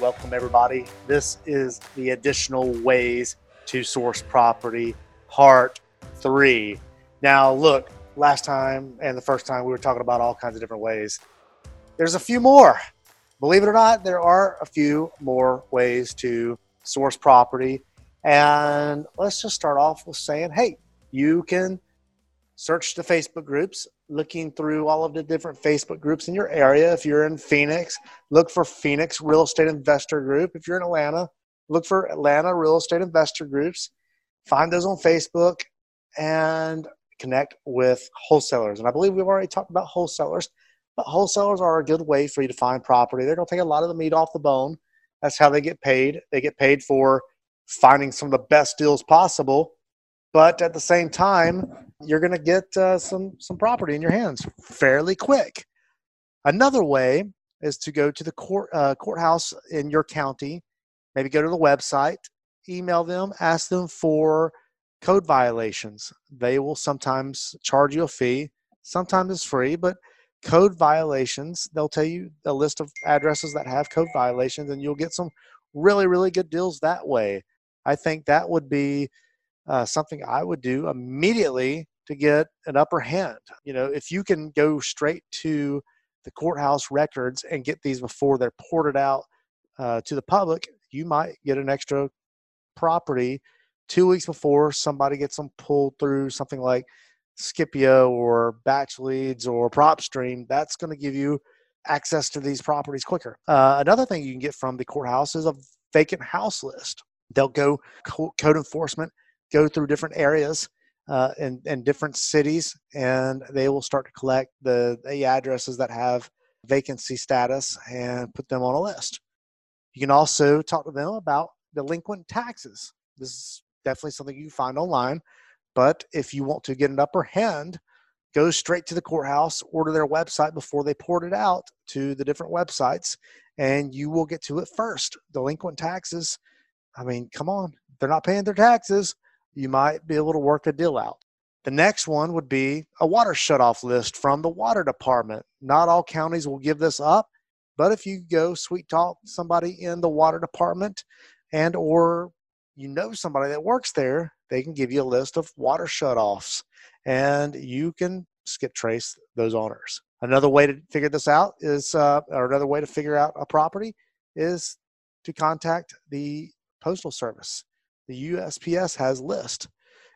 Welcome, everybody. This is the additional ways to source property, part three. Now, look, last time and the first time we were talking about all kinds of different ways. There's a few more. Believe it or not, there are a few more ways to source property. And let's just start off with saying, hey, you can search the Facebook groups, looking through all of the different Facebook groups in your area. If you're in Phoenix, look for Phoenix Real Estate Investor Group. If you're in Atlanta, look for Atlanta Real Estate Investor Groups. Find those on Facebook and connect with wholesalers. And I believe we've already talked about wholesalers, but wholesalers are a good way for you to find property. They're going to take a lot of the meat off the bone. That's how they get paid. They get paid for finding some of the best deals possible. But at the same time, you're going to get uh, some some property in your hands fairly quick. Another way is to go to the court uh, courthouse in your county. Maybe go to the website, email them, ask them for code violations. They will sometimes charge you a fee. Sometimes it's free, but code violations, they'll tell you a list of addresses that have code violations, and you'll get some really, really good deals that way. I think that would be uh, something I would do immediately to get an upper hand. You know, if you can go straight to the courthouse records and get these before they're ported out uh, to the public, you might get an extra property two weeks before somebody gets them pulled through something like Scipio or Batch Leads or PropStream. That's going to give you access to these properties quicker. Uh, another thing you can get from the courthouse is a vacant house list. They'll go code enforcement, go through different areas uh, in, in different cities, and they will start to collect the, the addresses that have vacancy status and put them on a list. You can also talk to them about delinquent taxes. This is definitely something you find online, but if you want to get an upper hand, go straight to the courthouse, order their website before they port it out to the different websites, and you will get to it first. Delinquent taxes, I mean, come on, they're not paying their taxes you might be able to work a deal out. The next one would be a water shutoff list from the water department. Not all counties will give this up, but if you go sweet talk somebody in the water department and or you know somebody that works there, they can give you a list of water shutoffs and you can skip trace those owners. Another way to figure this out is, uh, or another way to figure out a property is to contact the postal service the USPS has list.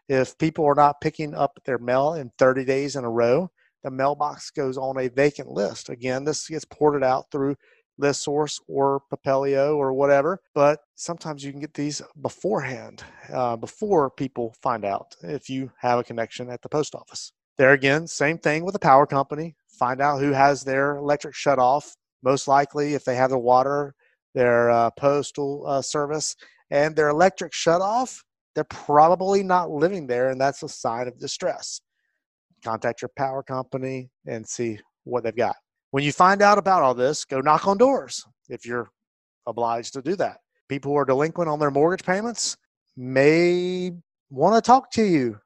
If people are not picking up their mail in 30 days in a row, the mailbox goes on a vacant list. Again, this gets ported out through ListSource or Propelio or whatever, but sometimes you can get these beforehand, uh, before people find out if you have a connection at the post office. There again, same thing with the power company. Find out who has their electric shut off. Most likely, if they have the water, their uh, postal uh, service and their electric shut off, they're probably not living there, and that's a sign of distress. Contact your power company and see what they've got. When you find out about all this, go knock on doors if you're obliged to do that. People who are delinquent on their mortgage payments may want to talk to you.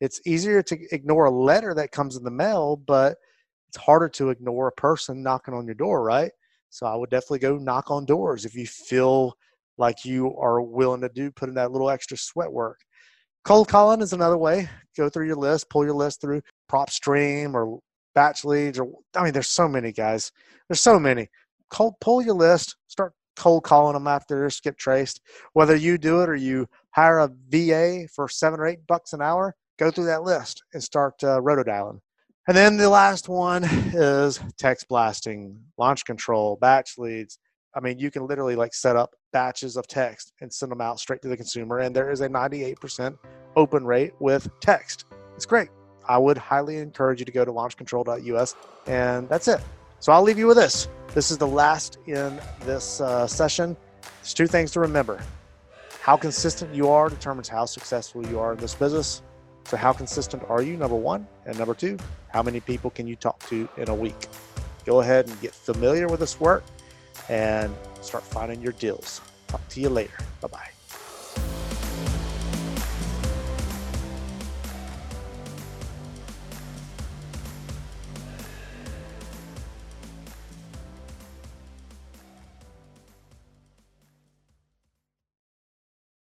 It's easier to ignore a letter that comes in the mail, but it's harder to ignore a person knocking on your door, right? So I would definitely go knock on doors if you feel like you are willing to do, put in that little extra sweat work. Cold calling is another way. Go through your list, pull your list through PropStream or Batch Leads, or I mean, there's so many guys. There's so many. Cold, pull your list, start cold calling them after they're skip traced. Whether you do it or you hire a VA for seven or eight bucks an hour, go through that list and start uh, rotodialing. And then the last one is text blasting, launch control, batch leads. I mean, you can literally like set up batches of text and send them out straight to the consumer. And there is a 98% open rate with text. It's great. I would highly encourage you to go to launchcontrol.us. And that's it. So I'll leave you with this. This is the last in this uh, session. There's two things to remember. How consistent you are determines how successful you are in this business. So, how consistent are you? Number one. And number two, how many people can you talk to in a week? Go ahead and get familiar with this work and start finding your deals. Talk to you later. Bye bye.